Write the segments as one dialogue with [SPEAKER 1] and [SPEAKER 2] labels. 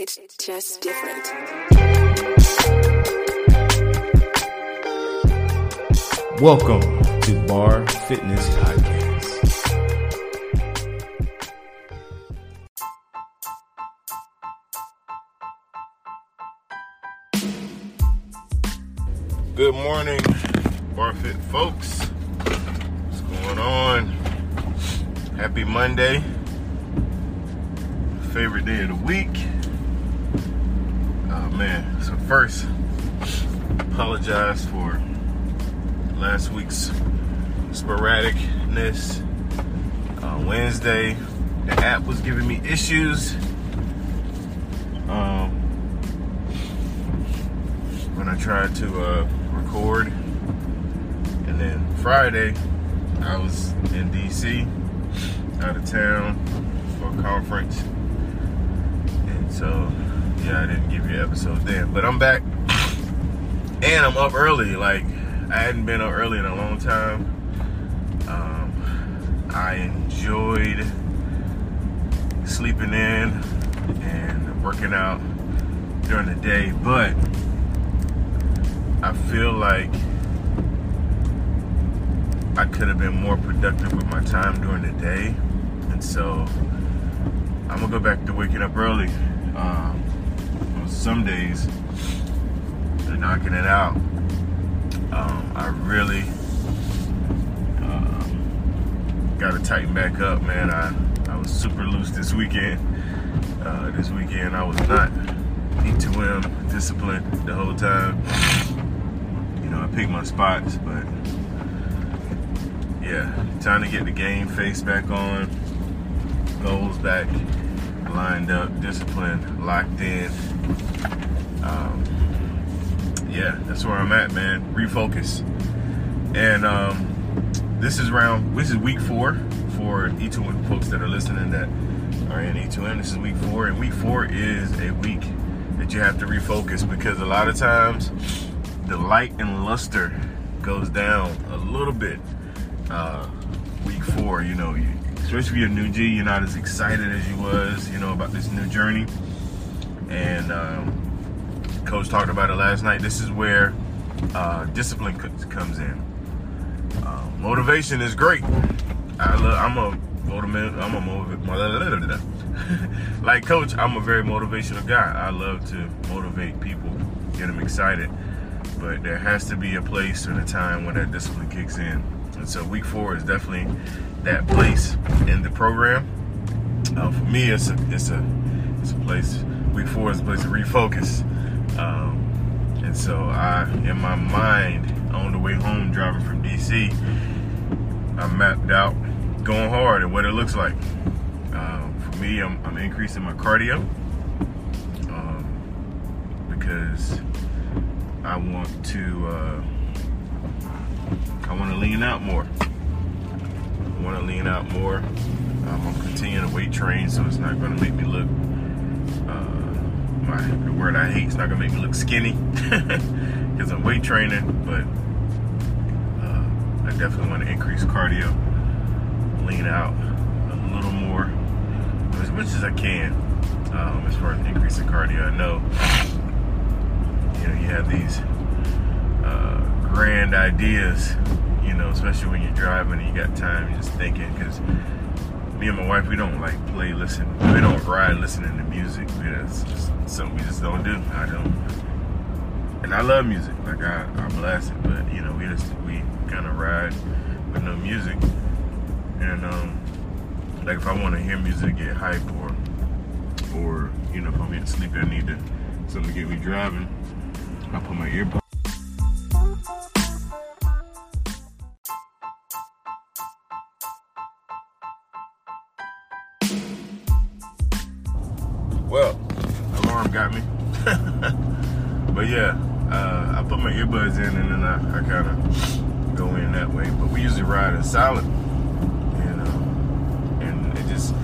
[SPEAKER 1] It's just different.
[SPEAKER 2] Welcome to Bar Fitness Podcast.
[SPEAKER 3] Good morning, Bar Fit folks. What's going on? Happy Monday. Favorite day of the week. Man. So first, apologize for last week's sporadicness. Uh, Wednesday, the app was giving me issues. Um, when I tried to uh, record. And then Friday, I was in DC, out of town for a conference. And so, yeah, I didn't give you an episode then. But I'm back. And I'm up early. Like, I hadn't been up early in a long time. Um, I enjoyed sleeping in and working out during the day, but I feel like I could have been more productive with my time during the day. And so I'm gonna go back to waking up early. Um, some days, they're knocking it out. Um, I really um, got to tighten back up, man. I, I was super loose this weekend. Uh, this weekend, I was not E2M disciplined the whole time you know, I picked my spots, but yeah, time to get the game face back on, goals back lined up, disciplined, locked in. Um, yeah, that's where I'm at, man. Refocus. And um, this is round, this is week four for E2M folks that are listening that are in E2M. This is week four, and week four is a week that you have to refocus because a lot of times the light and luster goes down a little bit uh, week four. You know, you, especially if you're a new G, you're not as excited as you was, you know, about this new journey. And um, coach talked about it last night. This is where uh, discipline comes in. Uh, motivation is great. I love, I'm a. I'm a motivate. like coach, I'm a very motivational guy. I love to motivate people, get them excited but there has to be a place and a time when that discipline kicks in. And so week four is definitely that place in the program. Uh, for me, it's a it's a it's a place. Week four is a place to refocus. Um, and so I, in my mind, on the way home driving from DC, I mapped out going hard and what it looks like. Uh, for me, I'm, I'm, increasing my cardio um, because I want to uh, I want to lean out more. I want to lean out more. Um, I'm continuing to weight train, so it's not going to make me look. Uh, my the word I hate is not going to make me look skinny because I'm weight training, but uh, I definitely want to increase cardio, lean out a little more, as much as I can, um, as far as increasing cardio. I know you know, you have these grand ideas, you know, especially when you're driving and you got time, you're just thinking. Because me and my wife, we don't like play, listen, we don't ride listening to music. It's just something we just don't do. I don't. And I love music, like I, I blast it, but you know, we just we kind of ride with no music. And um, like if I want to hear music, get hype, or or you know, if I'm getting sleepy, I need to something to get me driving. I put my earbud. Got me. but yeah, uh, I put my earbuds in and then I, I kind of go in that way. But we usually ride in silent, you know, and it just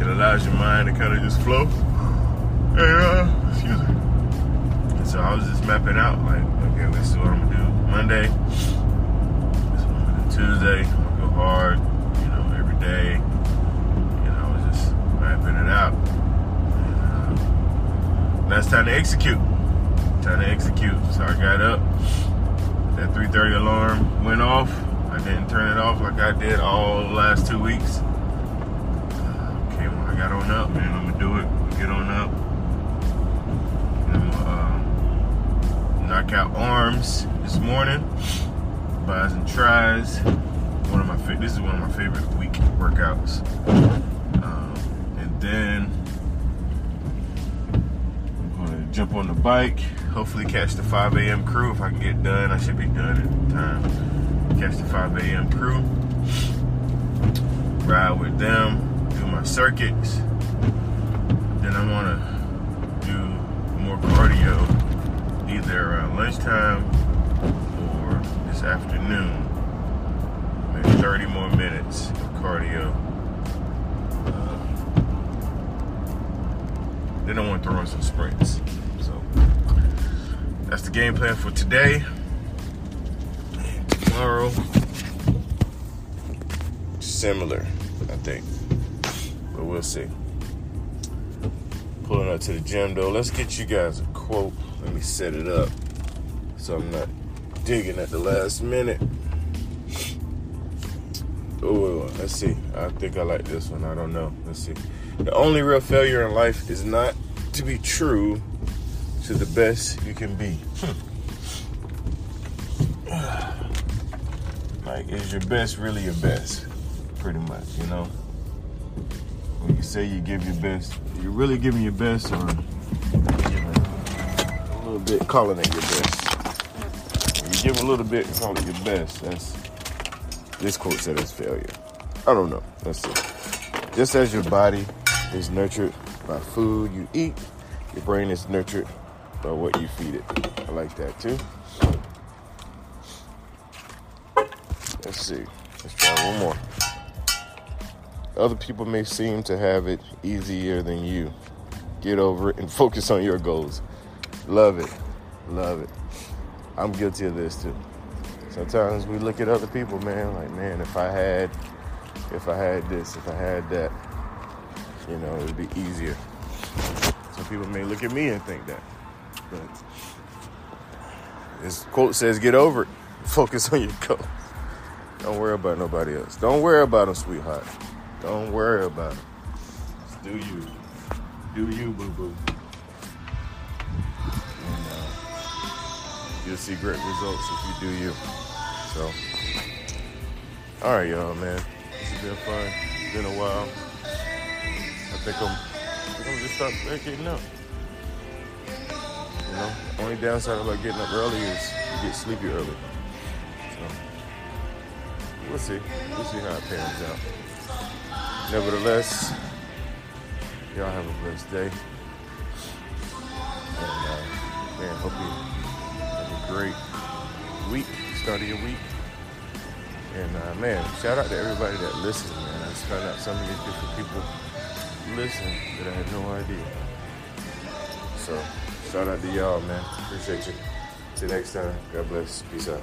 [SPEAKER 3] it allows your mind to kind of just flow. And uh, excuse me. And so I was just mapping out, like, okay, this is what I'm gonna do Monday. Execute. Time to execute. So I got up. That 3:30 alarm went off. I didn't turn it off like I did all the last two weeks. Okay, when I got on up, man, I'm gonna do it. Get on up. I'm gonna uh, knock out arms this morning. Bis and tries. One of my this is one of my favorite week workouts. On the bike. Hopefully catch the 5 a.m. crew if I can get done. I should be done in time. Catch the 5 a.m. crew. Ride with them. Do my circuits. Then I wanna do more cardio either around lunchtime or this afternoon. Maybe 30 more minutes of cardio. Uh, then I want to throw in some sprints. That's the game plan for today. Tomorrow, similar, I think. But we'll see. Pulling up to the gym though. Let's get you guys a quote. Let me set it up so I'm not digging at the last minute. Oh, let's see. I think I like this one. I don't know. Let's see. The only real failure in life is not to be true to the best you can be. Hmm. like, is your best really your best? Pretty much, you know? When you say you give your best, you're really giving your best or a little bit calling it your best? When you give a little bit and call it your best, that's this quote said it's failure. I don't know. Let's see. Just as your body is nurtured by food you eat, your brain is nurtured by what you feed it. I like that too. Let's see. Let's try one more. Other people may seem to have it easier than you. Get over it and focus on your goals. Love it. Love it. I'm guilty of this too. Sometimes we look at other people, man, like, man, if I had, if I had this, if I had that, you know, it'd be easier. Some people may look at me and think that. But this quote says, get over it. Focus on your goals. Don't worry about nobody else. Don't worry about them, sweetheart. Don't worry about them. Just do you. Do you, boo boo. Uh, you'll see great results if you do you. So, all right, y'all, man. This has been fun. It's been a while. I think I'm, I think just start getting up. You know, only downside about getting up early is you get sleepy early. So, we'll see. We'll see how it pans out. Nevertheless, y'all have a blessed day. And, uh, man, hope you have a great week, start of your week. And uh, man, shout out to everybody that listens, man. I just found out some of these different people listen that I had no idea. So, shout out to y'all, man. Appreciate you. Till next time. God bless. Peace out.